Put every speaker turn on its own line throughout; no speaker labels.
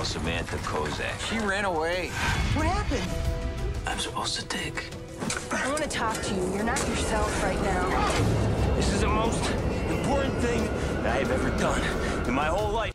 girl, Samantha Kozak.
She ran away.
What happened?
I'm supposed to take.
I want to talk to you. You're not yourself right now.
This is the most important thing that I've ever done in my whole life.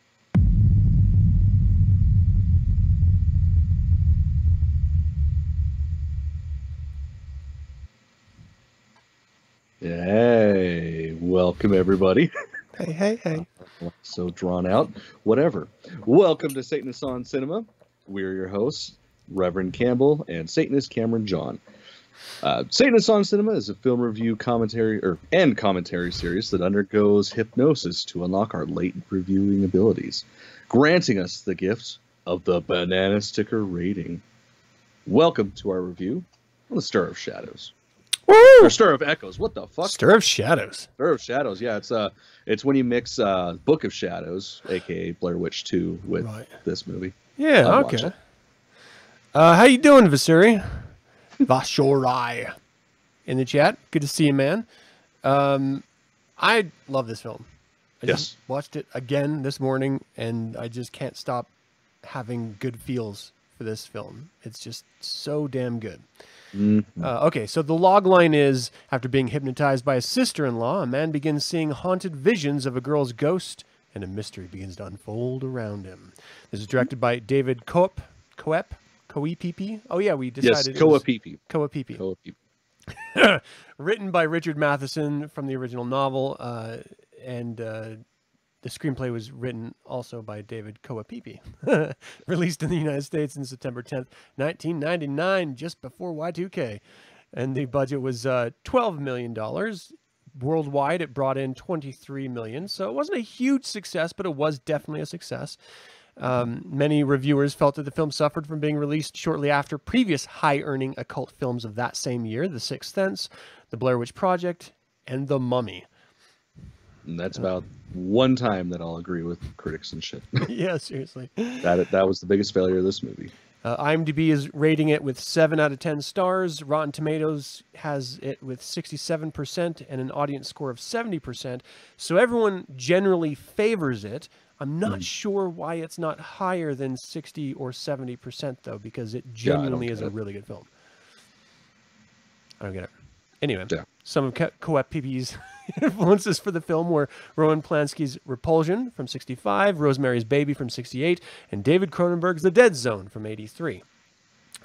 Hey, welcome everybody.
Hey, hey, hey.
so drawn out, whatever. Welcome to Satanist on Cinema. We're your hosts, Reverend Campbell and Satanist Cameron John. Uh, Satanist on Cinema is a film review commentary or and commentary series that undergoes hypnosis to unlock our latent reviewing abilities, granting us the gift of the banana sticker rating. Welcome to our review on the Stir of Shadows. Or Stir of Echoes. What the fuck?
Stir of Shadows.
Stir of Shadows. Yeah, it's uh it's when you mix uh Book of Shadows, aka Blair Witch 2 with
Right.
this movie.
Yeah,
I'd
okay. Uh, how you doing, Vasuri? Vashorai in the chat. Good to see you, man. Um, I love this film. I just
Yes.
watched it again this morning, and I just can't stop having good feels for this film. It's just so damn good. Uh, okay, so the log line is after being hypnotized by a sister in law, a man begins seeing haunted visions of a girl's ghost, and a mystery begins to unfold around him. This is directed by David Koepp. Coep? Coepp? Oh, yeah, we decided.
Koa
was
Peepee.
Coepp. Written by Richard Matheson from the original novel, uh, and uh, the screenplay was written also by David Coapipi. Released in the United States in September 10th, 1999, just before Y2K. And the budget was uh, $12 million. Worldwide, it brought in 23 million. So it wasn't a huge success, but it was definitely a success. Um, many reviewers felt that the film suffered from being released shortly after previous high earning occult films of that same year The Sixth Sense, The Blair Witch Project, and The Mummy.
And that's about one time that I'll agree with critics and shit.
yeah, seriously.
that that was the biggest failure of this movie.
Uh, IMDb is rating it with 7 out of 10 stars. Rotten Tomatoes has it with 67% and an audience score of 70%. So everyone generally favors it. I'm not sure why it's not higher than 60 or 70%, though, because it
Yeah,
genuinely is a
it.
really good film. I don't get it. Anyway,
Yeah.
some of Coep PP's influences for the film were Roman Polanski's Repulsion from 65, Rosemary's Baby from 68, and David Cronenberg's The Dead Zone from 83.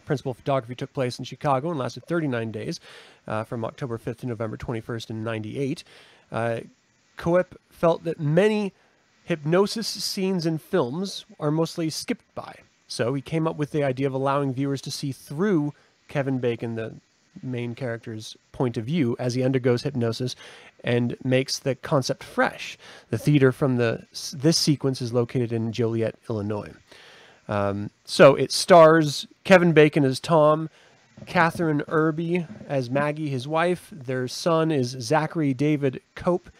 Principal photography took place in Chicago and lasted 39 days, uh, from October 5th to November 21st in 98. Uh, Koepp felt that many hypnosis scenes in films are mostly skipped by. So he came up with the idea of allowing viewers to see through Kevin Bacon, the main character's point of view, as he undergoes hypnosis and makes the concept fresh. The theater from the this sequence is located in Joliet, Illinois. Um, so it stars Kevin Bacon as Tom, Kathryn Erbe as Maggie, his wife. Their son is Zachary David Cope.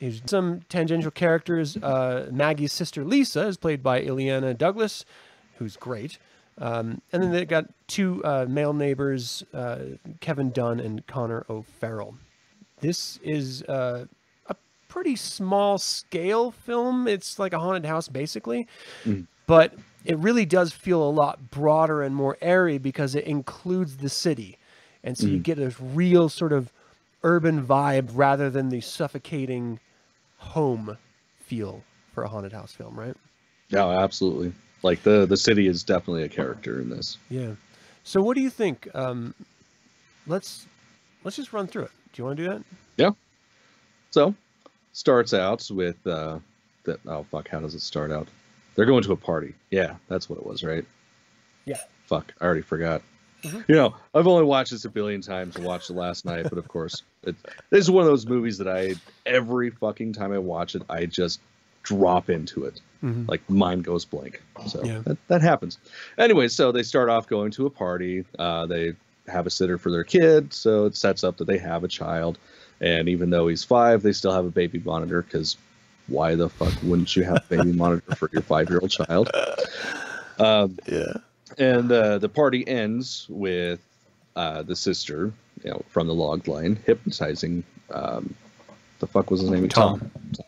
There's some tangential characters. Uh, Maggie's sister Lisa is played by Illeana Douglas, who's great. Um, and then they got two uh, male neighbors, uh, Kevin Dunn and Conor O'Farrell. This is uh, a pretty small scale film. It's like a haunted house, basically. But it really does feel a lot broader and more airy because it includes the city. And so you get a real sort of urban vibe rather than the suffocating home feel for a haunted house film, right?
Yeah, absolutely. Like the the city is definitely a character in this.
Yeah. So what do you think? Um, let's let's just run through it. Do you want to do that?
Yeah. So, starts out with uh that oh fuck, how does it start out? They're going to a party. Yeah, that's what it was, right?
Yeah.
Fuck, I already forgot.
Mhm.
You know, I've only watched this a billion times and watched it last night, but of course, it, this is one of those movies that I every fucking time I watch it, I just drop into it.
Mhm.
Like mind goes blank. So
Yeah.
that, that happens. Anyway, so they start off going to a party. Uh, they have a sitter for their kid, so it sets up that they have a child. And even though he's five, they still have a baby monitor because why the fuck wouldn't you have a baby monitor for your five year old child? Um,
Yeah.
and uh, the party ends with uh, the sister, you know, from the log line, hypnotizing. Um, the fuck was his name?
Tom.
Yeah.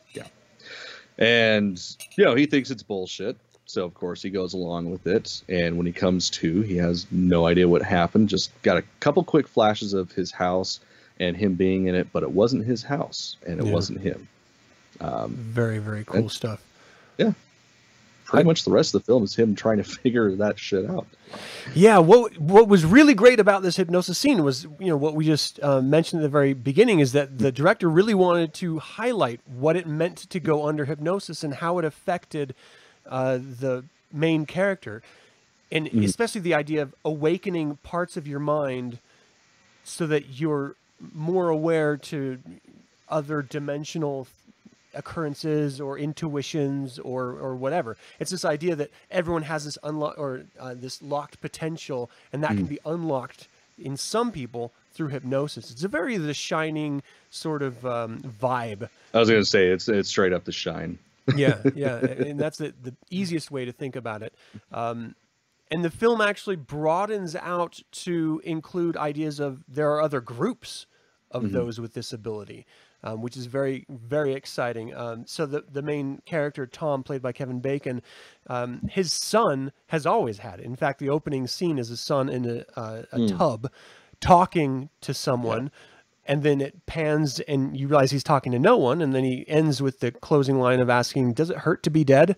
And you know he thinks it's bullshit, so of course he goes along with it. And when he comes to, he has no idea what happened. Just got a couple quick flashes of his house and him being in it, but it wasn't his house and it
Yeah.
wasn't him. Um,
Very, very cool
And-
stuff.
Pretty much the rest of the film is him trying to figure that shit out.
Yeah, what what was really great about this hypnosis scene was, you know, what we just uh, mentioned at the very beginning is that the director really wanted to highlight what it meant to go under hypnosis and how it affected uh, the main character, and especially the idea of awakening parts of your mind so that you're more aware to other dimensional occurrences or intuitions or or whatever. It's this idea that everyone has this unlock or uh, this locked potential, and that can be unlocked in some people through hypnosis. It's a very The Shining sort of um, vibe.
I was gonna say it's it's straight up the shine.
Yeah, yeah, and that's the the easiest way to think about it. Um, and the film actually broadens out to include ideas of there are other groups of those with disability, um, which is very very exciting. Um, so the the main character Tom, played by Kevin Bacon, um, his son has always had it. In fact, the opening scene is his son in a, uh, a tub talking to someone. And then it pans, and you realize he's talking to no one. And then he ends with the closing line of asking, "Does it hurt to be dead?"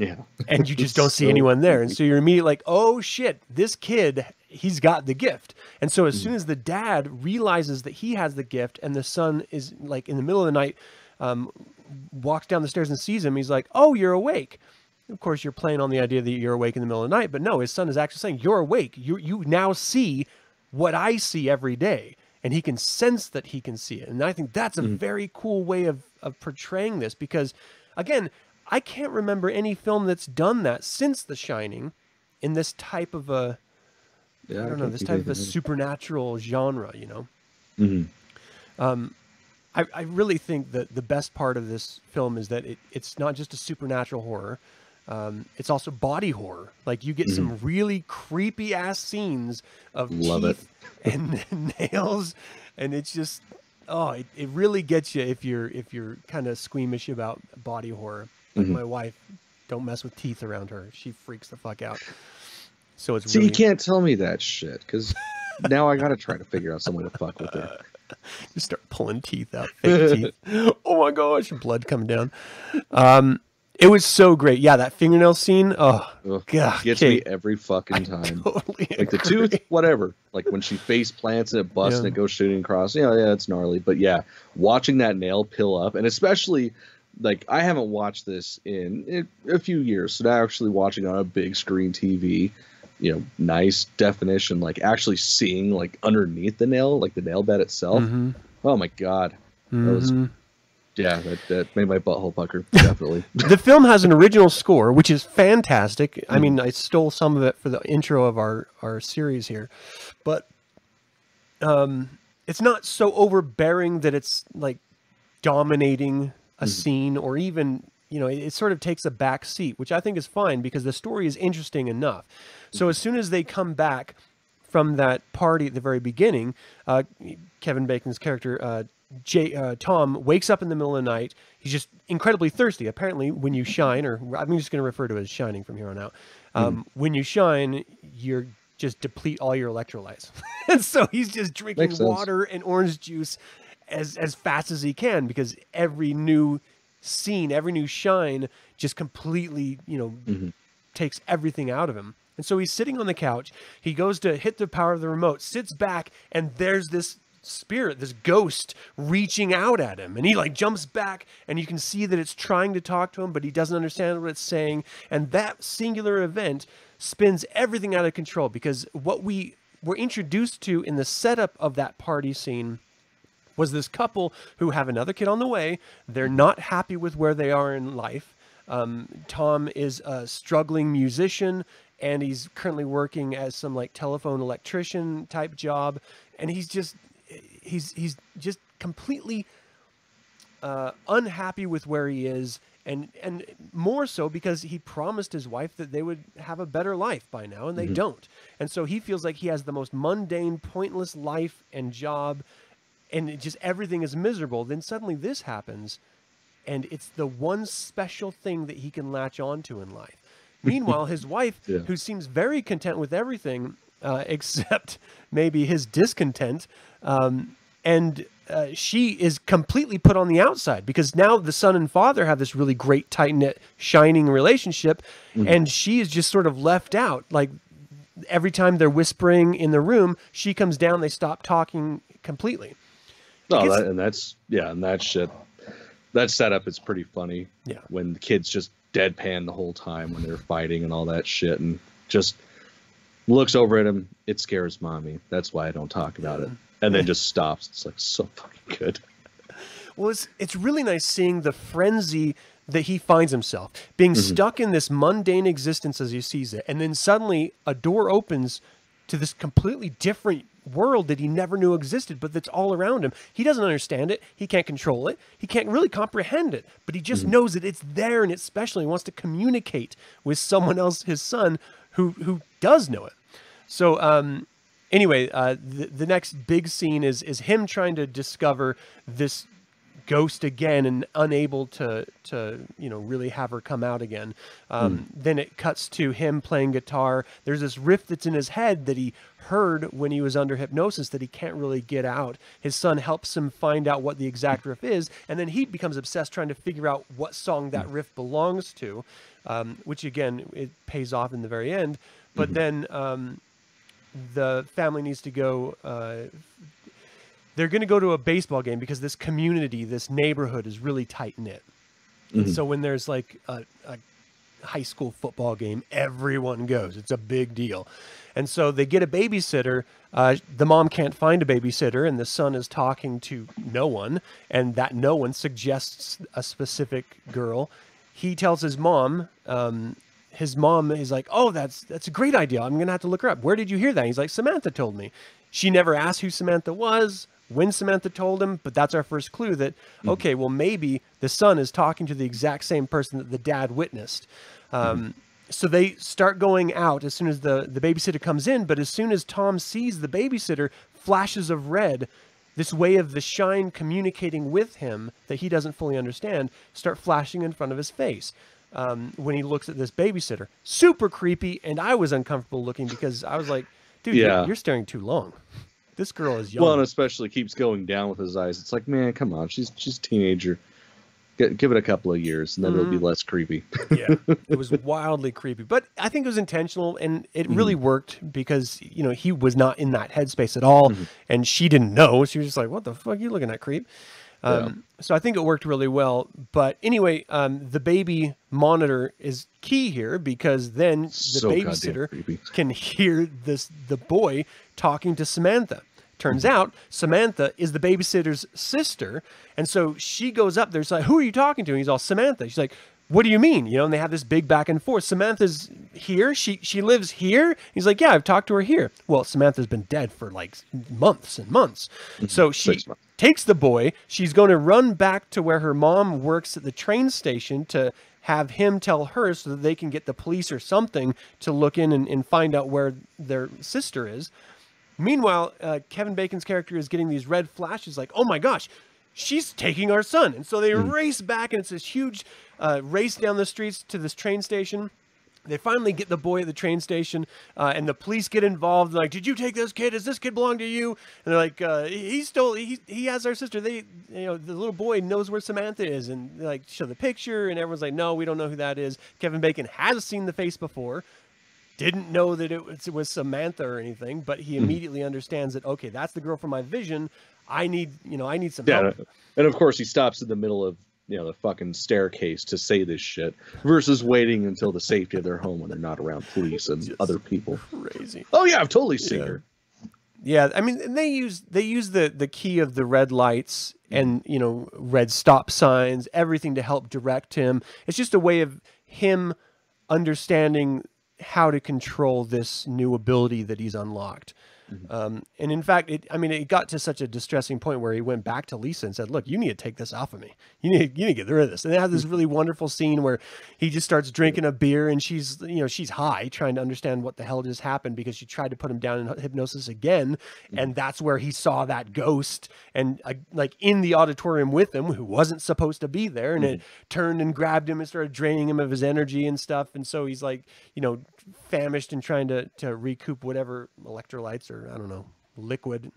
Yeah.
and you just don't see
So
anyone there. And so you're immediately like, oh shit, this kid, he's got the gift. And so as soon as the dad realizes that he has the gift and the son is like in the middle of the night, um, walks down the stairs and sees him, he's like, oh, you're awake. Of course, you're playing on the idea that you're awake in the middle of the night, but no, his son is actually saying, you're awake. You, you now see what I see every day. And he can sense that he can see it. And I think that's a very cool way of, of portraying this because, again, I can't remember any film that's done that since The Shining in this type of a
Yeah,
I don't know this type of a supernatural genre. You know,
Mhm.
um, I, I really think that the best part of this film is that it, it's not just a supernatural horror. Um, it's also body horror. Like you get some really creepy ass scenes of
Love it.
teeth and nails, and it's just oh, it, it really gets you if you're if you're kind of squeamish about body horror. Like my wife, don't mess with teeth around her. She freaks the fuck out. So it's
See,
really
you can't tell me that shit because now I gotta try to figure out some way to fuck with her.
just start pulling teeth out, teeth. Oh my gosh, blood coming down. Um, it was so great. Yeah, that fingernail scene. Oh
Ugh,
god,
gets
okay.
me every fucking time.
Totally
like the tooth, whatever. Like when she face plants and it busts and it goes shooting across. Yeah, yeah, it's gnarly. But yeah, watching that nail pill up, and especially like I haven't watched this in a few years, so now actually watching on a big screen TV, you know, nice definition, like actually seeing like underneath the nail, like the nail bed itself.
Mhm.
Oh my god, that was
Mhm.
yeah, that, that made my butthole pucker definitely.
the film has an original score, which is fantastic. I mean, I stole some of it for the intro of our our series here, but um, it's not so overbearing that it's like dominating a scene or even you know it, it sort of takes a back seat, which I think is fine because the story is interesting enough. So as soon as they come back from that party at the very beginning, uh, Kevin Bacon's character, uh, Jay, uh, Tom, wakes up in the middle of the night. He's just incredibly thirsty. Apparently, when you shine, or I'm just going to refer to it as shining from here on out. Um, When you shine, you're just deplete all your electrolytes, and so he's just drinking water and orange juice as as fast as he can because every new scene, every new shine, just completely, you know, mm-hmm. takes everything out of him. And so he's sitting on the couch. He goes to hit the power of the remote, sits back, and there's this spirit, this ghost reaching out at him. And he like jumps back, and you can see that it's trying to talk to him, but he doesn't understand what it's saying. And that singular event spins everything out of control because what we were introduced to in the setup of that party scene was this couple who have another kid on the way. They're not happy with where they are in life. Um, Tom is a struggling musician and he's currently working as some like telephone electrician type job. And he's just, he's, he's just completely uh, unhappy with where he is. And, and more so because he promised his wife that they would have a better life by now and they don't. And so he feels like he has the most mundane, pointless life and job and it just everything is miserable. Then suddenly this happens, and it's the one special thing that he can latch onto in life. Meanwhile, his wife,
Yeah.
who seems very content with everything uh, except maybe his discontent, um, and uh, she is completely put on the outside because now the son and father have this really great, tight knit, shining relationship, and she is just sort of left out. Like every time they're whispering in the room, she comes down, they stop talking completely.
No, that, and that's yeah, and that shit. That setup is pretty funny.
Yeah.
When the kids just deadpan the whole time when they're fighting and all that shit, and just looks over at him. It scares mommy. That's why I don't talk about it. And then just stops. It's like so fucking good.
Well, it's it's really nice seeing the frenzy that he finds himself being mm-hmm. stuck in this mundane existence as he sees it, and then suddenly a door opens to this completely different world that he never knew existed, but that's all around him. He doesn't understand it. He can't control it. He can't really comprehend it, but he just knows that it's there and it's special. He wants to communicate with someone else, his son, who who does know it. So, um, anyway, uh, the, the next big scene is is him trying to discover this ghost again and unable to to you know really have her come out again. Um, Then it cuts to him playing guitar. There's this riff that's in his head that he heard when he was under hypnosis that he can't really get out. His son helps him find out what the exact riff is, and then he becomes obsessed trying to figure out what song that riff belongs to, um, which again it pays off in the very end. But then um, the family needs to go. Uh, they're going to go to a baseball game because this community, this neighborhood is really tight knit. So when there's like a, a high school football game, everyone goes. It's a big deal. And so they get a babysitter. Uh, the mom can't find a babysitter, and the son is talking to no one. And that no one suggests a specific girl. He tells his mom, um, his mom is like, "Oh, that's that's a great idea. I'm gonna have to look her up. Where did you hear that?" He's like, "Samantha told me." She never asked who Samantha was, when Samantha told him, but that's our first clue that okay, well maybe the son is talking to the exact same person that the dad witnessed. Um, So they start going out as soon as the the babysitter comes in, but as soon as Tom sees the babysitter, flashes of red this way of the shine communicating with him that he doesn't fully understand start flashing in front of his face um, when he looks at this babysitter. Super creepy, and I was uncomfortable looking because I was like, dude, you're- you're, staring too long. This girl is young.
Well, and especially keeps going down with his eyes. It's like, man, come on, she's she's a teenager. G- give it a couple of years, and then it'll be less creepy.
yeah, it was wildly creepy, but I think it was intentional, and it really worked because you know he was not in that headspace at all, and she didn't know. She was just like, "What the fuck? You looking at creep?" Um, So I think it worked really well. But anyway, um, the baby monitor is key here because then the
So
babysitter can hear this the boy talking to Samantha. Turns out Samantha is the babysitter's sister, and so she goes up there. It's like, "Who are you talking to?" And he's all Samantha. She's like, "What do you mean?" You know, and they have this big back and forth. Samantha's here. She she lives here. He's like, "Yeah, I've talked to her here." Well, Samantha's been dead for like months and months. Mm-hmm. So she
months.
takes the boy. She's going to run back to where her mom works at the train station to have him tell her so that they can get the police or something to look in and, and find out where their sister is. Meanwhile, uh, Kevin Bacon's character is getting these red flashes like, oh my gosh, she's taking our son. And so they race back, and it's this huge uh, race down the streets to this train station. They finally get the boy at the train station, uh, and the police get involved. They're like, "Did you take this kid? Does this kid belong to you?" And they're like, uh, "He stole. He he has our sister. They, you know, the little boy knows where Samantha is." And they like show the picture, and everyone's like, "No, we don't know who that is." Kevin Bacon has seen the face before, didn't know that it was, it was Samantha or anything, but he hmm. immediately understands that okay, that's the girl from my vision. I need, you know, I need some
Yeah,
help.
and of course he stops in the middle of you know the fucking staircase to say this shit versus waiting until the safety of their home when they're not around police and other people.
Crazy.
Oh yeah, I've totally seen
Yeah.
her.
Yeah, I mean, and they use they use the the key of the red lights hmm. and you know red stop signs, everything to help direct him. It's just a way of him understanding how to control this new ability that he's unlocked. Um, and in fact, it, I mean, it got to such a distressing point where he went back to Lisa and said, "Look, you need to take this off of me. You need, you need to get rid of this." And they have this really wonderful scene where he just starts drinking a beer, and she's, you know, she's high, trying to understand what the hell just happened because she tried to put him down in hypnosis again, and that's where he saw that ghost, and uh, like in the auditorium with him, who wasn't supposed to be there, and it turned and grabbed him and started draining him of his energy and stuff, and so he's like, you know, famished and trying to to recoup whatever electrolytes or I don't know liquid.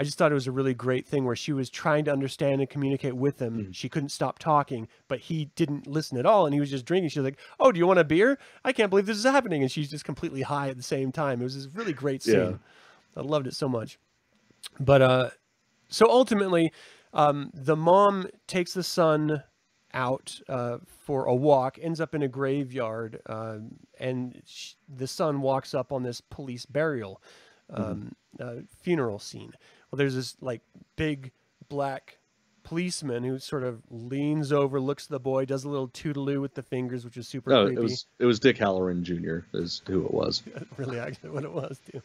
I just thought it was a really great thing where she was trying to understand and communicate with him. She couldn't stop talking, but he didn't listen at all, and he was just drinking. She was like, "Oh, do you want a beer? I can't believe this is happening," and she's just completely high at the same time. It was this really great scene.
Yeah.
I loved it so much. But uh, so ultimately, um, the mom takes the son out uh, for a walk, ends up in a graveyard, um, and sh- the son walks up on this police burial um, uh, funeral scene. Well, there's this like big black policeman who sort of leans over, looks at the boy, does a little toodaloo with the fingers, which is super
No,
creepy.
it was it was Dick Hallorann Jr. is who it was.
really actually what it was too.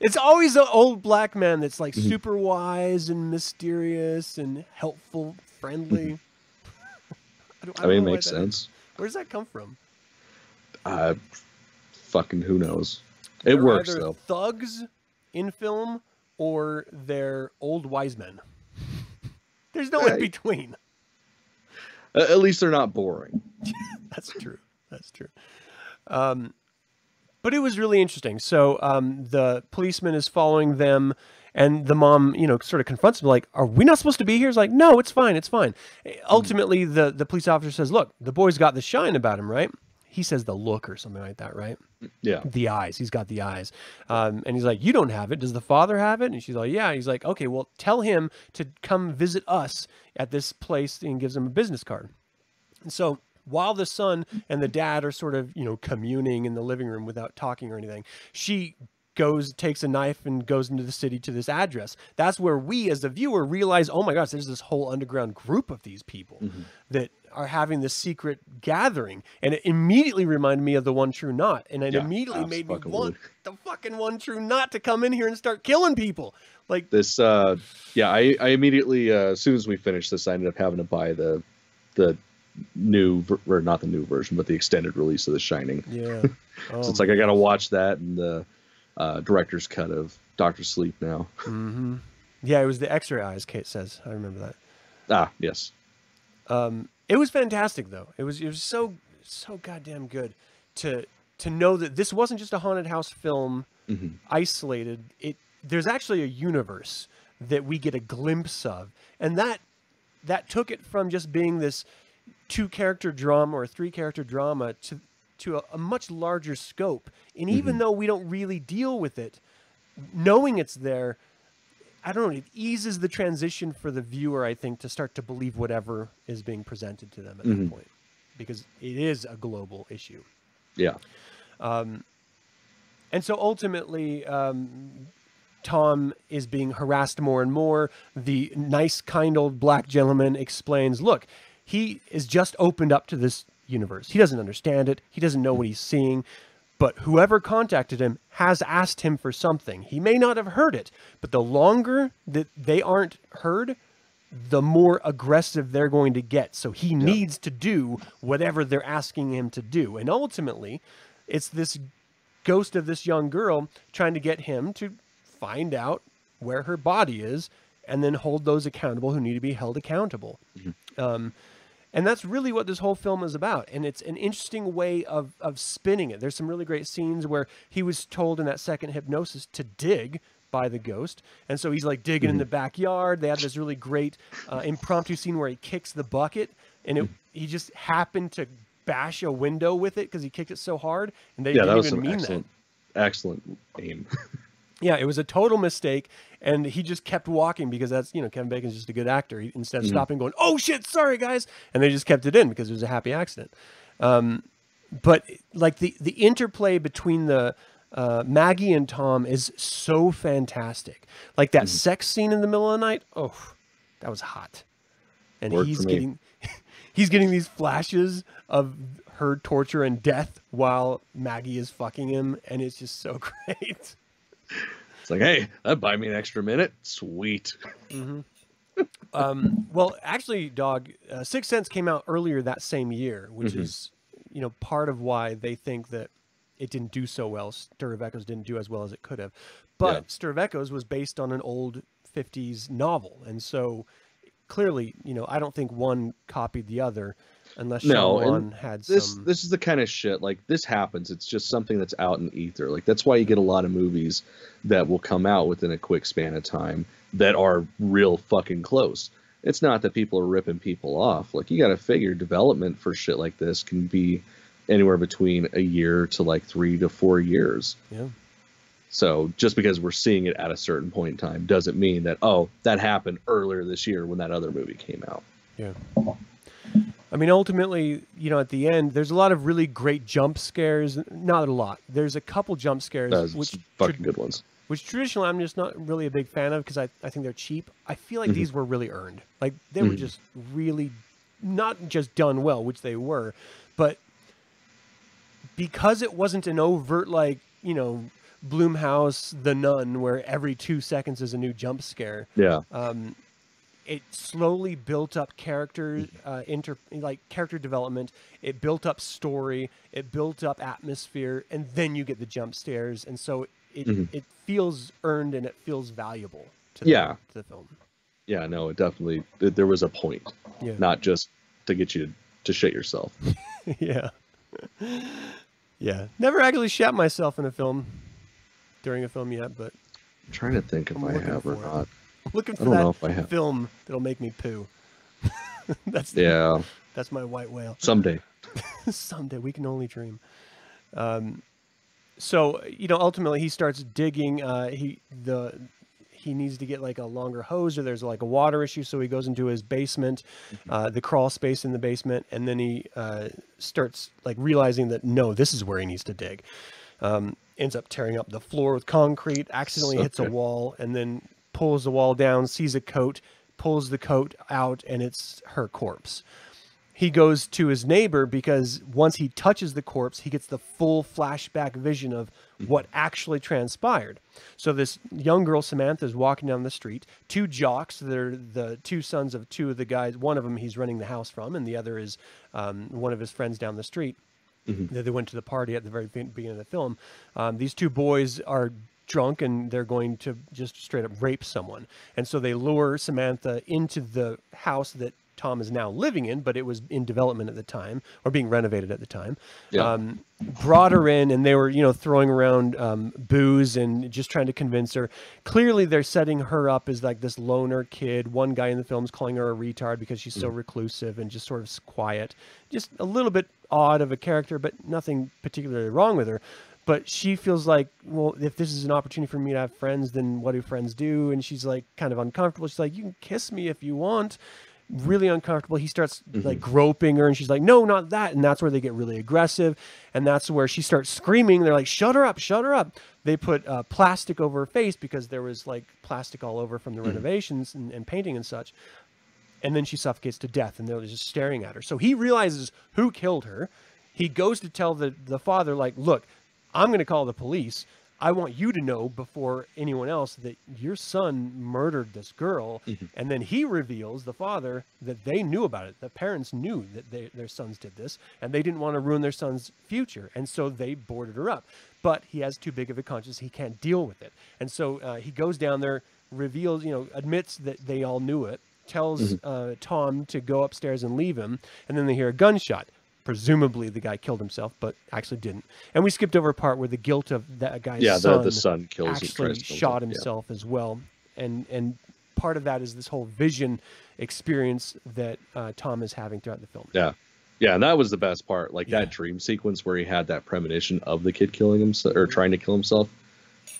It's always the old black man that's like
Mm-hmm.
super wise and mysterious and helpful, friendly. I, don't,
I mean, it makes sense.
Where does that come from?
Uh, fucking who knows? It
They're
works though.
Thugs in film or they're old wise men. There's no in between.
At least they're not boring.
That's true. That's true. Um, but it was really interesting. So um, the policeman is following them, and the mom, you know, sort of confronts him, like, "Are we not supposed to be here?" He's like, "No, it's fine. It's fine." Ultimately, the the police officer says, "Look, the boy's got the shine about him, right?" He says the look or something like that, right?
Yeah.
the eyes. He's got the eyes. Um, and he's like, You don't have it. Does the father have it? And she's like, Yeah. He's like, Okay, well, tell him to come visit us at this place and gives him a business card. And so while the son and the dad are sort of, you know, communing in the living room without talking or anything, she goes, takes a knife and goes into the city to this address. That's where we, as the viewer, realize, oh my gosh, there's this whole underground group of these people that are having this secret gathering. And it immediately reminded me of the one true knot. And it
Yeah,
immediately made me want the fucking one true knot to come in here and start killing people. Like,
This, uh, yeah, I, I immediately, uh, as soon as we finished this, I ended up having to buy the, the new, or not the new version, but the extended release of The Shining.
yeah. Oh,
so it's like I got to watch that and the uh, director's cut of Doctor Sleep now.
hmm Yeah, it was the X-ray eyes. Kate says. I remember that.
Ah, yes.
Um, it was fantastic though. It was it was so so goddamn good to to know that this wasn't just a haunted house film
Mhm.
isolated. It there's actually a universe that we get a glimpse of, and that that took it from just being this two character drama or three character drama to to a, a much larger scope. And even mm-hmm. though we don't really deal with it, knowing it's there, I don't know, it eases the transition for the viewer, I think, to start to believe whatever is being presented to them at that mm-hmm. point. Because it is a global issue.
Yeah.
Um, and so ultimately, um, Tom is being harassed more and more. The nice, kind old black gentleman explains look, he is just opened up to this universe. He doesn't understand it, he doesn't know what he's seeing. But whoever contacted him has asked him for something. He may not have heard it, but the longer that they aren't heard, the more aggressive they're going to get. So he needs to do whatever they're asking him to do. And ultimately, it's this ghost of this young girl trying to get him to find out where her body is and then hold those accountable who need to be held accountable. Um, and that's really what this whole film is about. And it's an interesting way of, of spinning it. There's some really great scenes where he was told in that second hypnosis to dig by the ghost. And so he's like digging in the backyard. They had this really great uh, impromptu scene where he kicks the bucket and it, he just happened to bash a window with it because he kicked it so hard. And they
Yeah,
didn't even mean that.
excellent, excellent aim.
Yeah, it was a total mistake, and he just kept walking because that's you know Kevin Bacon's just a good actor. He, instead of stopping, going, "Oh shit, sorry guys," and they just kept it in because it was a happy accident. Um, but like the the interplay between the uh, Maggie and Tom is so fantastic. Like that sex scene in the middle of the night. Oh, that was hot. And
Worked
he's getting he's getting these flashes of her torture and death while Maggie is fucking him, and it's just so great.
It's like, hey, that buy me an extra minute. Sweet.
Um, well, actually, dog, uh, Sixth Sense came out earlier that same year, which
Mhm.
is, you know, part of why they think that it didn't do so well. Stir of Echoes didn't do as well as it could have. But
Yeah.
Stir of Echoes was based on an old 50s novel. And so clearly, you know, I don't think one copied the other unless
No,
Shyamalan had
This
some.
this is the kind of shit like this happens. It's just something that's out in ether. Like that's why you get a lot of movies that will come out within a quick span of time that are real fucking close. It's not that people are ripping people off. Like you got to figure development for shit like this can be anywhere between a year to like 3 to 4 years.
yeah.
So just because we're seeing it at a certain point in time doesn't mean that oh that happened earlier this year when that other movie came out.
Yeah. I mean, ultimately, you know, at the end, there's a lot of really great jump scares. Not a lot. There's a couple jump scares, which
fucking good ones.
which traditionally I'm just not really a big fan of because I, I think they're cheap. I feel like
Mhm.
these were really earned. Like they were
Mhm.
just really not just done well, which they were, but because it wasn't an overt like, you know, Blumhouse the Nun where every 2 seconds is a new jump scare.
Yeah.
Um it slowly built up character uh, inter like character development. It built up story. It built up atmosphere. And then you get the jump scares. And so it
Mhm.
it feels earned and it feels valuable to
Yeah.
the, to the film.
Yeah, no, it definitely th- there was a point,
yeah.
Not just to get you to shit yourself.
yeah. Yeah. Never actually shat myself in a film during a film yet but
I'm trying to think if
I'm
I have or
not it. Looking for that
if I have.
film that'll make me poo. That's the-
Yeah,
that's my white whale.
Someday.
someday. We can only dream. Um so you know ultimately he starts digging uh he the he needs to get like a longer hose or there's like a water issue so he goes into his basement uh the crawl space in the basement and then he uh starts like realizing that no this is where he needs to dig. Um ends up tearing up the floor with concrete accidentally hits a wall and then pulls the wall down sees a coat pulls the coat out and it's her corpse he goes to his neighbor because once he touches the corpse, he gets the full flashback vision of what actually transpired. So this young girl Samantha is walking down the street. Two jocks, they're the two sons of two of the guys. One of them he's running the house from, and the other is um, one of his friends down the street. They they went to the party at the very beginning of the film. Um, these two boys are drunk and they're going to just straight up rape someone. And so they lure Samantha into the house that Tom is now living in, but it was in development at the time or being renovated at the time.
Yeah.
Um, brought her in and they were, you know, throwing around um, booze and just trying to convince her. Clearly, they're setting her up as like this loner kid. One guy in the film is calling her a retard because she's so reclusive and just sort of s- quiet. Just a little bit odd of a character, but nothing particularly wrong with her. But she feels like, well, if this is an opportunity for me to have friends, then what do friends do? And she's like kind of uncomfortable. She's like, you can kiss me if you want. Really uncomfortable. He starts like groping her, and she's like, no, not that. And that's where they get really aggressive. And that's where she starts screaming. They're like, shut her up, shut her up. They put uh, plastic over her face because there was like plastic all over from the renovations and, and painting and such and then she suffocates to death and they're just staring at her so he realizes who killed her he goes to tell the, the father like look i'm going to call the police. I want you to know before anyone else that your son murdered this girl and then he reveals the father that they knew about it. The parents knew that they, their sons did this and they didn't want to ruin their son's future and so they boarded her up. But he has too big of a conscience. He can't deal with it. And so uh, he goes down there reveals you know admits that they all knew it tells uh, Tom to go upstairs and leave him, and then they hear a gunshot. Presumably, the guy killed himself, but actually didn't. And we skipped over a part where the guilt of that guy's
Yeah,
son
the, the son kills and
actually
tries
shot
him.
himself as well. And and part of that is this whole vision experience that uh, Tom is having throughout the film.
Yeah. yeah. Yeah, and that was the best part. Like
Yeah.
that dream sequence where he had that premonition of the kid killing himself or trying to kill himself.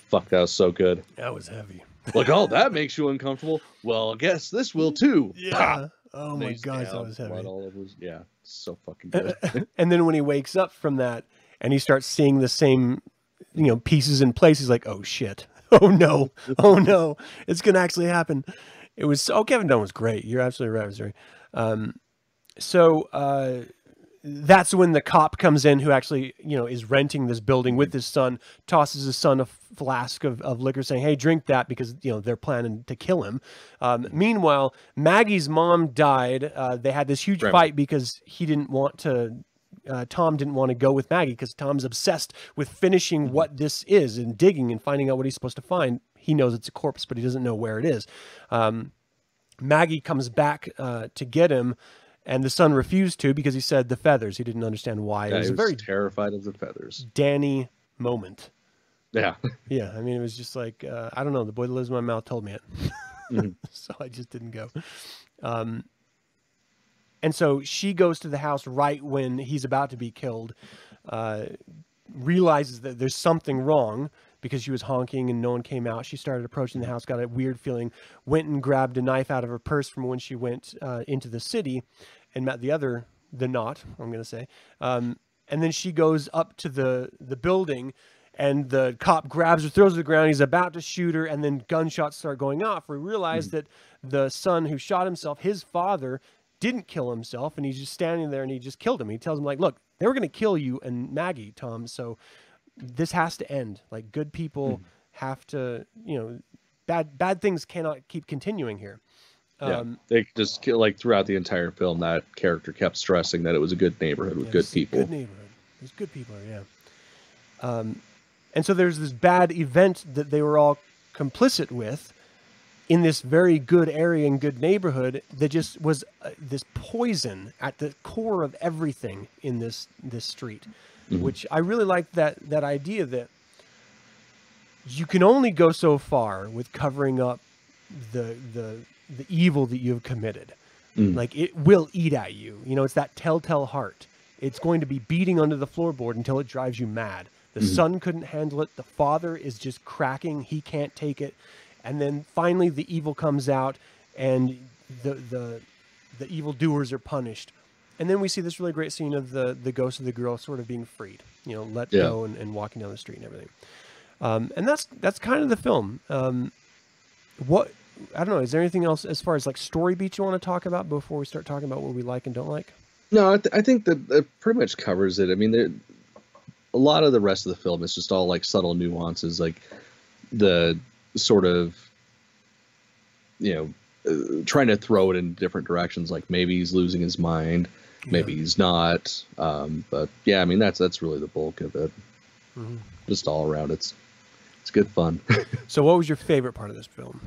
Fuck, that was so good.
That was heavy.
Like, oh, that makes you uncomfortable. Well, I guess this will too.
Yeah. Oh my
he's
gosh, that was
blood
heavy.
all over his- yeah, so fucking good.
and then when he wakes up from that and he starts seeing the same you know pieces in place he's like oh shit. Oh no. Oh no. It's gonna actually happen. It was oh kevin dunn was great. You're absolutely right Missouri. um so uh that's when the cop comes in who actually you know is renting this building with his son tosses his son a flask of, of liquor saying hey drink that because you know they're planning to kill him. Um, meanwhile maggie's mom died. Uh, they had this huge
Grandma.
fight because he didn't want to uh, tom didn't want to go with maggie because tom's obsessed with finishing what this is and digging and finding out what he's supposed to find. He knows it's a corpse but he doesn't know where it is. Um, Maggie comes back uh, to get him, and the son refused to because he said the feathers. He didn't understand why.
Yeah,
it was
he was
very
terrified of the feathers.
Danny moment.
Yeah.
Yeah, I mean, it was just like uh, I don't know. The boy that lives in my mouth told me it,
Mhm.
so I just didn't go. Um, and so she goes to the house right when he's about to be killed. Uh, realizes that there's something wrong because she was honking and no one came out. She started approaching the house, got a weird feeling, went and grabbed a knife out of her purse from when she went uh, into the city and met the other, the knot, I'm going to say. Um, and then she goes up to the, the building and the cop grabs her, throws her to the ground. He's about to shoot her, and then gunshots start going off. We realize that the son who shot himself, his father, didn't kill himself, and he's just standing there and he just killed him. He tells him, like, look, they were going to kill you and Maggie, Tom. So this has to end. Like, good people have to, you know, bad bad things cannot keep continuing here.
Yeah.
Um,
They just like throughout the entire film, that character kept stressing that it was a good neighborhood with
Yeah,
good
this is a
people.
Good neighborhood. There's good people here, yeah. Um, and so there's this bad event that they were all complicit with in this very good area and good neighborhood that just was uh, this poison at the core of everything in this this street, Mm-hmm. which I really like that that idea that you can only go so far with covering up the the the evil that you have committed. Mm. Like it will eat at you. You know, it's that telltale heart. It's going to be beating under the floorboard until it drives you mad. The mm-hmm. son couldn't handle it. The father is just cracking. He can't take it. And then finally the evil comes out and the the the evil doers are punished. And then we see this really great scene of the the ghost of the girl sort of being freed, you know, let
Yeah.
go and, and walking down the street and everything. Um, and that's that's kind of the film. Um, what I don't know. Is there anything else as far as like story beats you want to talk about before we start talking about what we like and don't like?
No, I, th- I think that it pretty much covers it. I mean, there, a lot of the rest of the film is just all like subtle nuances, like the sort of, you know, uh, trying to throw it in different directions. Like maybe he's losing his mind, maybe he's not. Um, but yeah, I mean that's that's really the bulk of it.
Mhm.
Just all around, it's it's good fun.
So, what was your favorite part of this film?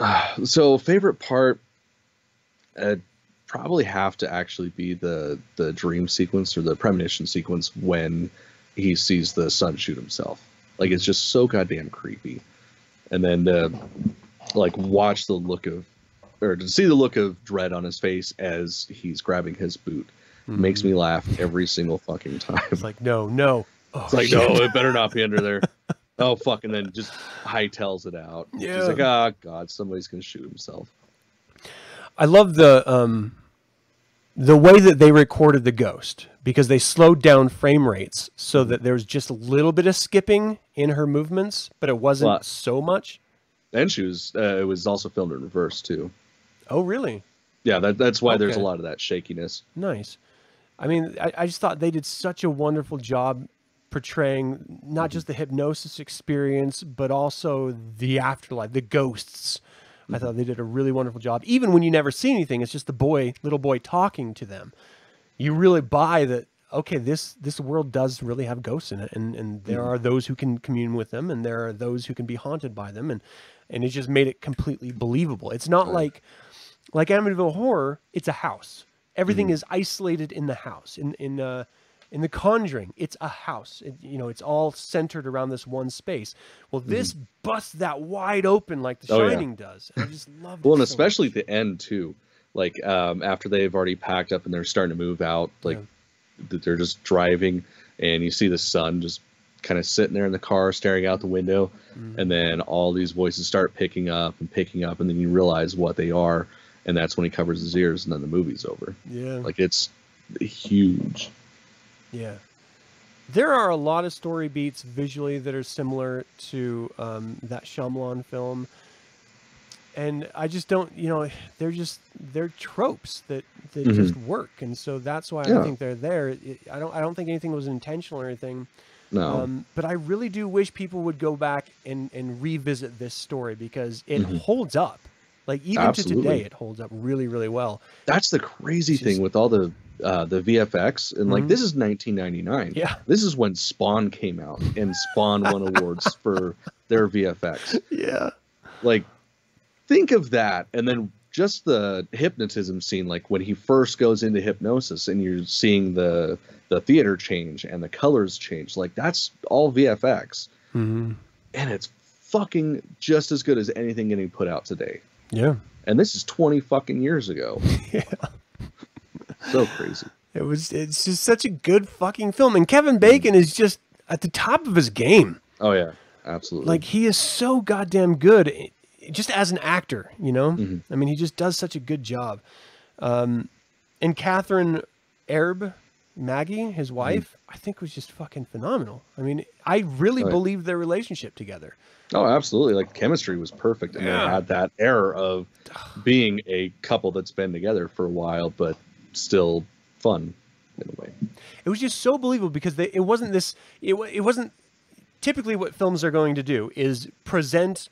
so favorite part I'd probably have to actually be the the dream sequence or the premonition sequence when he sees the son shoot himself like it's just so goddamn creepy and then to like watch the look of or to see the look of dread on his face as he's grabbing his boot makes me laugh every single fucking time
It's like, no, no. Oh,
it's like,
shit.
no, it better not be under there. oh fuck, and then just hightails it out.
Yeah.
It's like, ah, god, somebody's gonna shoot himself.
I love the um, the way that they recorded the ghost because they slowed down frame rates so that there was just a little bit of skipping in her movements, but it wasn't
Well-
so much.
And she was, uh, it was also filmed in reverse too.
Oh, really?
Yeah, that, that's why there's a lot of that shakiness.
Nice. I mean, I, I just thought they did such a wonderful job portraying not mm-hmm. just the hypnosis experience, but also the afterlife, the ghosts. I mm-hmm. thought they did a really wonderful job. Even when you never see anything, it's just the boy, little boy talking to them. You really buy that. Okay, this this world does really have ghosts in it, and and there mm-hmm. are those who can commune with them, and there are those who can be haunted by them, and and it just made it completely believable. It's not like like Amityville Horror, it's a house. Everything is isolated in the house. In in uh, in The Conjuring, it's a house. It, you know, it's all centered around this one space. Well, this busts that wide open like The
Oh, yeah.
Shining does. I just love.
Well, and especially at the end too, like um, after they've already packed up and they're starting to move out, like that they're just driving, and you see the son just kind of sitting there in the car, staring out the window, and then all these voices start picking up and picking up, and then you realize what they are, and that's when he covers his ears, and then the movie's over.
Yeah.
Like it's huge.
Yeah. There are a lot of story beats visually that are similar to um, that Shyamalan film. and I just don't, you know, they're just they're tropes that that
Mhm.
just work, and so that's why I think they're there. It, I don't I don't think anything was intentional or anything.
No.
Um, but I really do wish people would go back and, and revisit this story because it
Mhm.
holds up. Like even to today, it holds up really, really well.
That's the crazy
It's
thing with all the uh, the VFX and like
Mhm.
this is 1999.
Yeah,
This is when Spawn came out and Spawn won awards for their VFX.
yeah,
Like think of that and then just the hypnotism scene like when he first goes into hypnosis and you're seeing the the theater change and the colors change like that's all VFX
hmm
and it's fucking just as good as anything getting put out today.
Yeah.
And this is 20 fucking years ago.
Yeah.
So crazy.
It was. It's just such a good fucking film, and Kevin Bacon is just at the top of his game.
Oh yeah, absolutely.
Like he is so goddamn good, just as an actor. You know,
Mhm.
I mean, he just does such a good job. Um, and Kathryn Erbe, Maggie, his mm-hmm. wife, I think was just fucking phenomenal. I mean, I really
Right.
believe their relationship together.
oh, absolutely. Like chemistry was perfect, and
Yeah.
they had that air of being a couple that's been together for a while, but still fun in a way.
It was just so believable because they, it wasn't this. It, it wasn't typically what films are going to do is present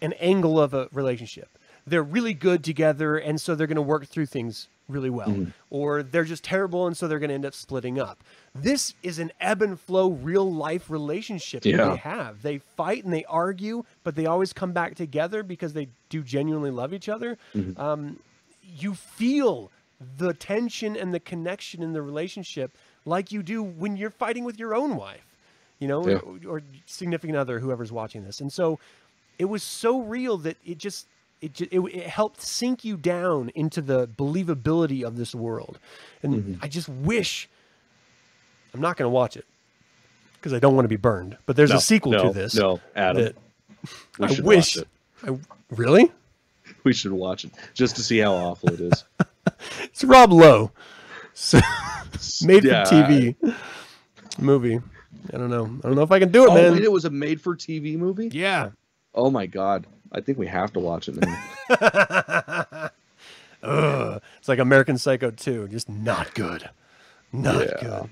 an angle of a relationship. They're really good together, and so they're going to work through things really well.
Mm-hmm.
Or they're just terrible, and so they're going to end up splitting up. This is an ebb and flow, real life relationship that they have. They fight and they argue, but they always come back together because they do genuinely love each other.
Mm-hmm.
Um, you feel the tension and the connection in the relationship like you do when you're fighting with your own wife, you know,
Yeah.
or, or significant other, whoever's watching this. And so it was so real that it just it it, it helped sink you down into the believability of this world. And
Mm-hmm.
I just wish I'm not going to watch it because I don't want to be burned. But there's
No,
a sequel
no,
to this.
No, Adam. we
I wish.
watch it.
I, really?
We should watch it just to see how awful it is.
It's Rob Lowe. So, made
Yeah.
for TV movie. I don't know. I don't know if I can do it,
Oh,
man.
wait, it was a made-for-TV movie.
yeah.
Oh my god, I think we have to watch it now.
Ugh. It's like American Psycho 2, just not good. Not
Yeah.
good.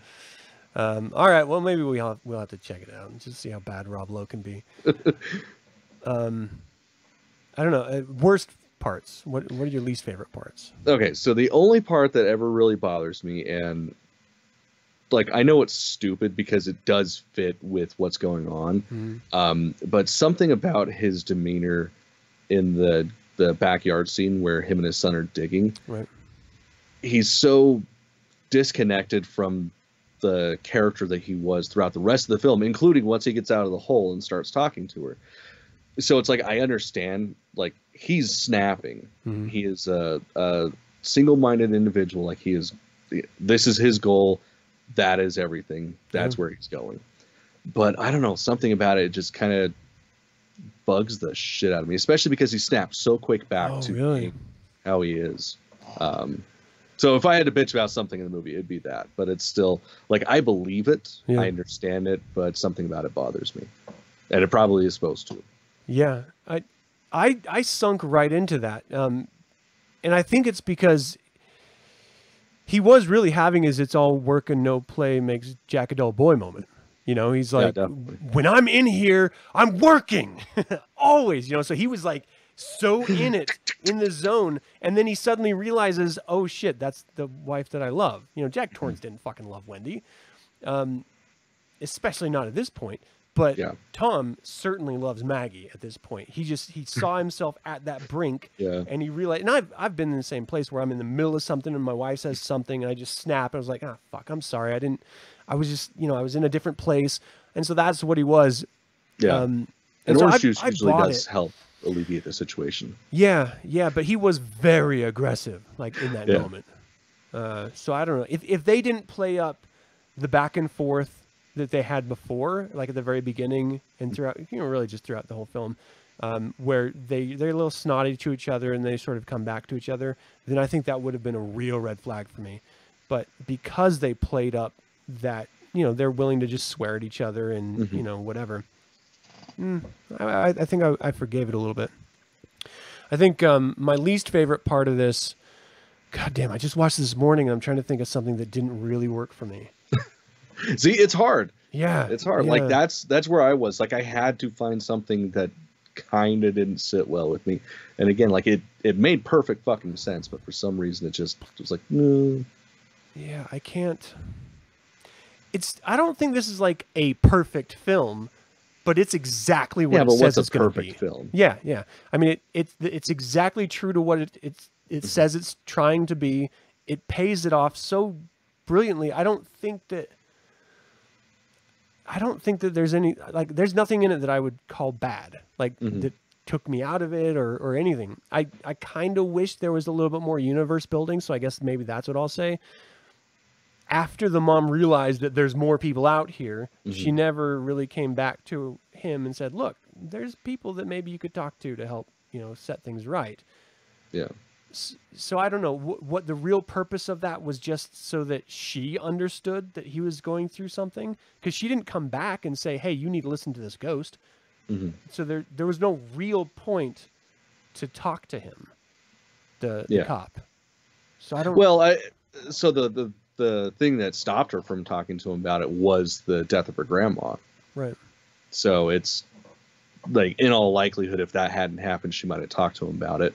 Um, all right, well maybe we'll have, we'll have to check it out and just see how bad Rob Lowe can be. um, I don't know. Uh, worst parts. What what are your least favorite parts?
okay, so the only part that ever really bothers me, and like I know it's stupid because it does fit with what's going on,
Mhm.
um, but something about his demeanor in the the backyard scene where him and his son are digging,
Right.
he's so disconnected from the character that he was throughout the rest of the film, including once he gets out of the hole and starts talking to her. So it's like I understand, like he's snapping.
Mhm.
He is a, a single-minded individual. Like he is, this is his goal. That is everything. That's
Yeah.
where he's going. But I don't know, something about it just kind of bugs the shit out of me, especially because he snaps so quick back
Oh,
to
really?
how he is. Um, so if I had to bitch about something in the movie, it'd be that. But it's still like I believe it,
Yeah.
I understand it, but something about it bothers me, and it probably is supposed to.
Yeah, I, I, I sunk right into that, um, and I think it's because he was really having his "it's all work and no play makes Jack a dull boy" moment. You know, he's like,
definitely.
when I'm in here, I'm working always. You know, so he was like so in it, in the zone, and then he suddenly realizes, oh shit, that's the wife that I love. You know, Jack Torrance didn't fucking love Wendy, um, especially not at this point. But
Yeah.
Tom certainly loves Maggie at this point. He just he saw himself at that brink,
Yeah.
and he realized. And I've I've been in the same place where I'm in the middle of something, and my wife says something, and I just snap. And I was like, ah, fuck, I'm sorry, I didn't. I was just you know I was in a different place, and so that's what he was.
Yeah,
Um,
and
so
orange
I-
juice usually does
it.
help alleviate the situation.
Yeah, yeah, but he was very aggressive, like in that
Yeah.
moment. Uh, so I don't know if if they didn't play up the back and forth that they had before, like at the very beginning and throughout, you know, really just throughout the whole film, um, where they they're a little snotty to each other and they sort of come back to each other, then I think that would have been a real red flag for me. But because they played up that, you know, they're willing to just swear at each other and
Mhm.
you know whatever, mm, I, I I think I, I forgave it a little bit. I think um, my least favorite part of this. God damn! I just watched this morning. and I'm trying to think of something that didn't really work for me.
See, it's hard.
Yeah,
It's hard.
yeah.
Like that's that's where I was. Like I had to find something that kind of didn't sit well with me. And again, like it it made perfect fucking sense, but for some reason it just it was like, no.
Yeah, I can't. It's. I don't think this is like a perfect film, but it's exactly what
Yeah,
it says it's going to
perfect
be.
film?
Yeah, yeah. I mean, it, it's it's exactly true to what it
Mm-hmm.
it says it's trying to be. It pays it off so brilliantly. I don't think that. I don't think that there's any like there's nothing in it that I would call bad. Like
Mm-hmm.
that took me out of it or or anything. I I kind of wish there was a little bit more universe building. So I guess maybe that's what I'll say after the mom realized that there's more people out here, she never really came back to him and said, "Look, there's people that maybe you could talk to to help, you know, set things right."
Yeah.
So I don't know what, what the real purpose of that was just so that she understood that he was going through something because she didn't come back and say, "Hey, you need to listen to this ghost."
Mhm.
So there there was no real point to talk to him, the, the
Yeah.
cop. So I don't.
Well, I so the the the thing that stopped her from talking to him about it was the death of her grandma.
right.
So it's like in all likelihood, if that hadn't happened, she might have talked to him about it.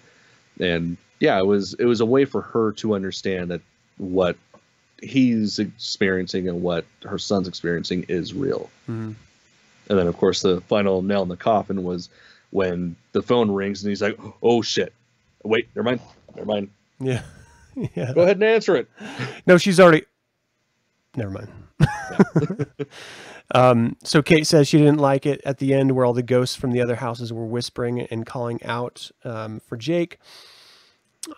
And yeah, it was it was a way for her to understand that what he's experiencing and what her son's experiencing is real.
Mhm.
And then of course the final nail in the coffin was when the phone rings and he's like, "Oh shit, wait, never mind, never mind.
Yeah. yeah.
Go ahead and answer it."
No, she's already. Never mind. um, so Kate says she didn't like it at the end where all the ghosts from the other houses were whispering and calling out um, for Jake.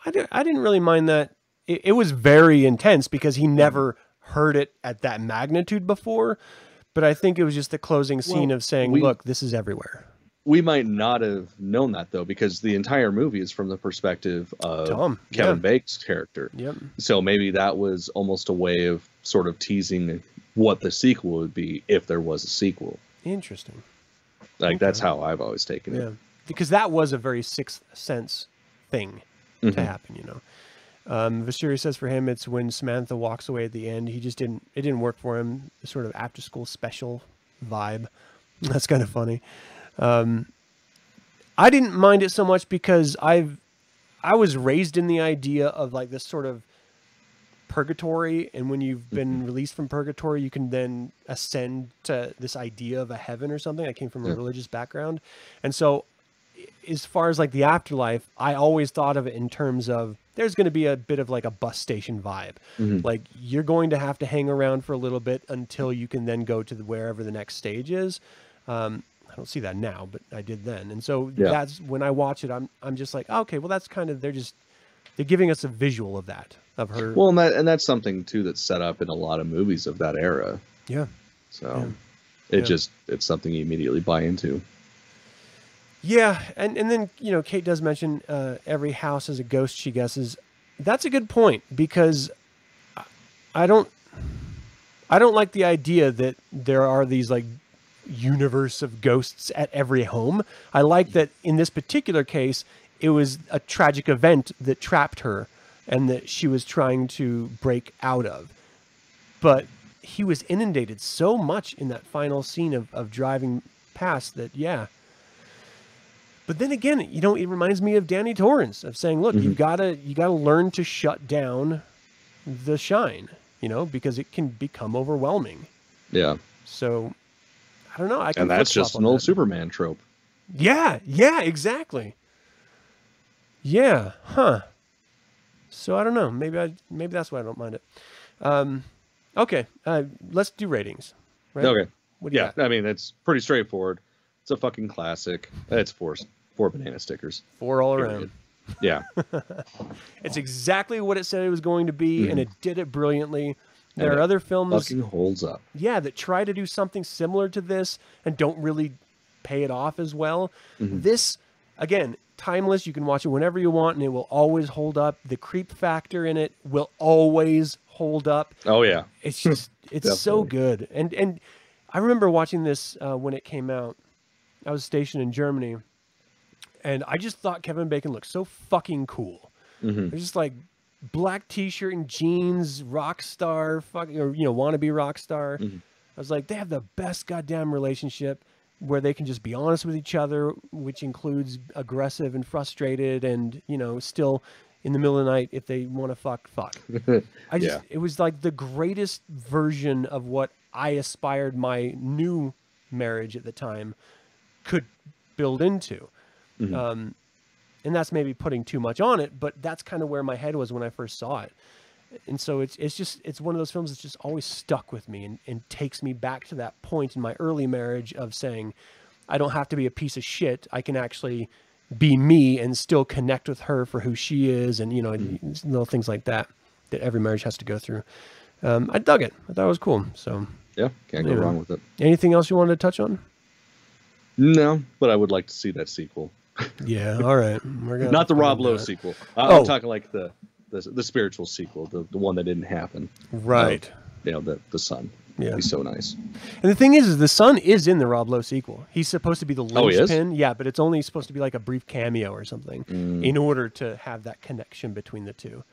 I, di- I didn't really mind that. It, it was very intense because he never heard it at that magnitude before. But I think it was just the closing scene
Well,
of saying,
we-
look, this is everywhere.
We might not have known that though, because the entire movie is from the perspective of
Tom,
Kevin
yeah.
Bake's character.
Yep.
So maybe that was almost a way of sort of teasing what the sequel would be if there was a sequel.
Interesting.
Like that's how I've always taken it.
Yeah, because that was a very sixth sense thing to
Mhm.
happen. You know, um, Visturi says for him, it's when Samantha walks away at the end. He just didn't. It didn't work for him. The sort of after school special vibe. That's kind of funny. Um, I didn't mind it so much because I've I was raised in the idea of like this sort of purgatory and when you've been released from purgatory you can then ascend to this idea of a heaven or something i came from a
Yeah.
religious background and so as far as like the afterlife i always thought of it in terms of there's going to be a bit of like a bus station vibe
Mhm.
like you're going to have to hang around for a little bit until you can then go to the, wherever the next stage is um, i don't see that now but i did then and so
Yeah.
that's when i watch it i'm i'm just like okay well that's kind of they're just they're giving us a visual of that of her
Well, and that and that's something too that's set up in a lot of movies of that era.
yeah
So
Yeah.
it just it's something you immediately buy into.
Yeah, and and then you know Kate does mention uh, every house is a ghost. She guesses. That's a good point because I- don't I don't like the idea that there are these like universe of ghosts at every home. I like that in this particular case it was a tragic event that trapped her and that she was trying to break out of. But he was inundated so much in that final scene of, of driving past that yeah, but then again, you know, it reminds me of Danny Torrance of saying, "Look, you've got to you got to learn to shut down the shine, you know, because it can become overwhelming."
Yeah.
So, I don't know. I can
And that's just an old
that.
Superman trope.
Yeah, yeah, exactly. Yeah, huh. So I don't know. Maybe I maybe that's why I don't mind it. Um, okay, uh, let's do ratings. Right?
Okay.
What do you
Yeah? I mean it's pretty straightforward. It's a fucking classic. It's four four banana stickers.
Four all around.
Yeah.
It's exactly what it said it was going to be, and it did it brilliantly. There
Mm-hmm. And
are other films,
fucking holds up.
yeah, that try to do something similar to this and don't really pay it off as well.
Mm-hmm.
This, again, timeless. You can watch it whenever you want, and it will always hold up. The creep factor in it will always hold up.
Oh yeah.
It's just, it's so good. And and I remember watching this uh, when it came out. I was stationed in Germany, and I just thought Kevin Bacon looked so fucking cool.
Mhm.
They're just like black t-shirt and jeans, rock star, fucking, or you know, wannabe rock star.
Mhm.
I was like, they have the best goddamn relationship where they can just be honest with each other, which includes aggressive and frustrated, and you know, still in the middle of the night if they want to fuck, fuck. I just,
Yeah.
it was like the greatest version of what I aspired my new marriage at the time could build into.
Mhm.
Um, and that's maybe putting too much on it, but that's kind of where my head was when I first saw it. And so it's it's just it's one of those films that's just always stuck with me and, and takes me back to that point in my early marriage of saying, I don't have to be a piece of shit. I can actually be me and still connect with her for who she is, and you know, and little things like that that every marriage has to go through. Um, I dug it. I thought it was cool. So,
Yeah, can't go wrong with it.
anything else you wanted to touch on?
No, but I would like to see that sequel.
Yeah. All right.
Not the Rob Lowe
it.
sequel. I-
Oh.
I'm talking like the, the the spiritual sequel, the, the one that didn't happen.
Right.
You know, the the son.
Yeah.
He's so nice.
And the thing is, is the son is in the Rob Lowe sequel. He's supposed to be the
Oh, he is?
yeah, but it's only supposed to be like a brief cameo or something
Mm.
in order to have that connection between the two.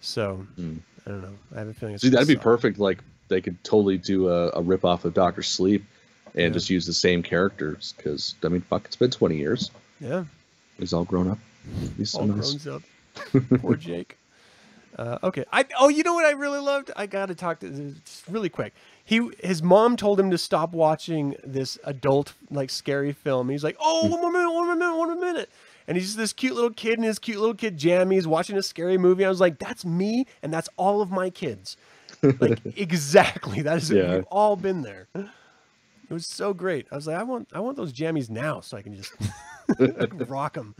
So
Mm.
I don't know. I have a feeling. It's
See, that'd be
suck.
perfect. Like they could totally do a, a rip off of Doctor Sleep, and
Yeah.
just use the same characters. Because I mean, fuck, it's been 20 years.
Yeah,
He's all grown up. He's so
all
nice.
grown up. Poor Jake. Uh, okay. I oh, you know what I really loved? I got to talk to just really quick. He his mom told him to stop watching this adult like scary film. He's like, oh, one more minute, one more minute, one more minute. And he's just this cute little kid in his cute little kid jammies watching a scary movie. I was like, that's me, and that's all of my kids. Like exactly. That is
Yeah.
we've all been there. It was so great. I was like, I want I want those jammies now so I can just I can rock them.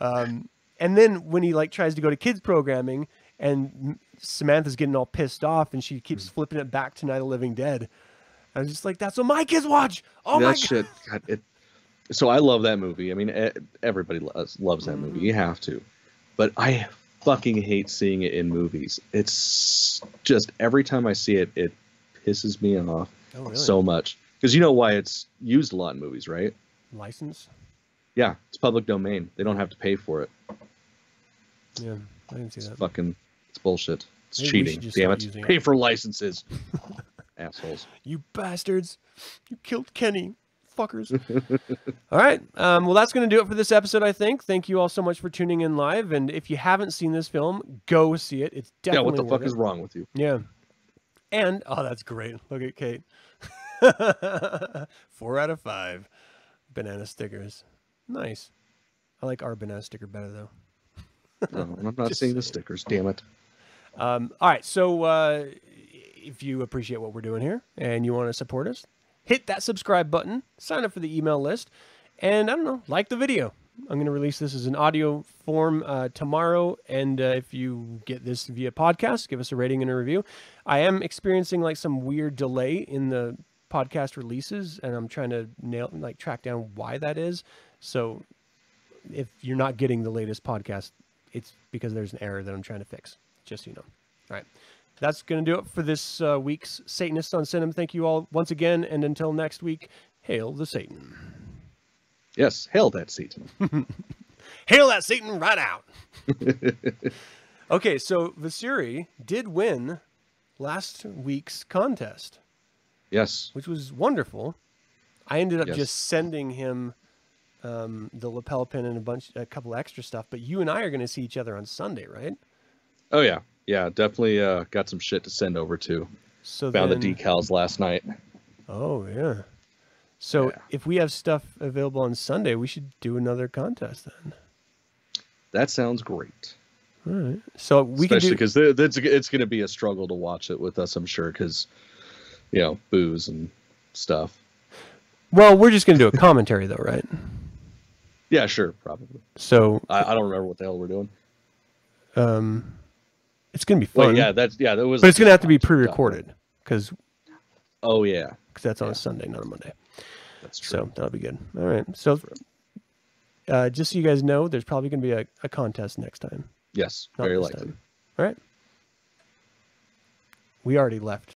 Um, and then when he like tries to go to kids programming and Samantha's getting all pissed off and she keeps flipping it back to Night of Living Dead. I was just like, that's what my kids watch. Oh
that
my god.
shit. God, it, so I love that movie. I mean, everybody loves, loves that movie. You have to, but I fucking hate seeing it in movies. It's just every time I see it, it pisses me off
Oh, really?
so much. Because you know why it's used a lot in movies, right?
license?
Yeah, it's public domain. They don't have to pay for it.
Yeah, I didn't see
It's
that.
fucking, it's bullshit. It's
Maybe
cheating. Damn it! Pay for licenses, assholes.
You bastards. You killed Kenny. Fuckers. all right. Um, well, that's going to do it for this episode, I think. Thank you all so much for tuning in live. And if you haven't seen this film, go see it. It's definitely.
Yeah, what the fuck
it.
is wrong with you?
Yeah. And oh, that's great. Look at Kate. Four out of five banana stickers. Nice. I like our banana sticker better though.
No, I'm not seeing the stickers. Damn it.
Um, all right. So uh, if you appreciate what we're doing here and you want to support us, hit that subscribe button, sign up for the email list, and I don't know, like the video. I'm going to release this as an audio form uh, tomorrow. And uh, if you get this via podcast, give us a rating and a review. I am experiencing like some weird delay in the podcast releases, and I'm trying to nail, like, track down why that is. So if you're not getting the latest podcast, it's because there's an error that I'm trying to fix. Just so you know. All right. That's going to do it for this uh, week's Satanist on Cinema. Thank you all once again. And until next week, hail the Satan.
Yes, hail that Satan.
Hail that Satan right out. okay, so Vasiri did win last week's contest,
Yes.
which was wonderful. I ended up
Yes.
just sending him um, the lapel pin and a bunch, a couple extra stuff. But you and I are going to see each other on Sunday, right?
Oh yeah, yeah. Definitely uh, got some shit to send over to.
So
Found
then,
the decals last night.
Oh yeah. So
Yeah.
if we have stuff available on Sunday, we should do another contest then.
That sounds great.
All right. So we
Especially
can do.
because it's it's going to be a struggle to watch it with us, I'm sure, because you know booze and stuff.
Well, we're just going to do a commentary though, right?
Yeah, sure, probably.
So
I, I don't remember what the hell we're doing.
um, it's going to be fun.
Wait, yeah, that's yeah, that was.
but it's going to have to be pre-recorded because
Oh yeah, Because
that's on a Sunday, not a Monday.
that's true.
So that'll be good. All right. So uh, just so you guys know, there's probably going to be a, a contest next time.
yes,
Not
very likely.
time. All right. We already left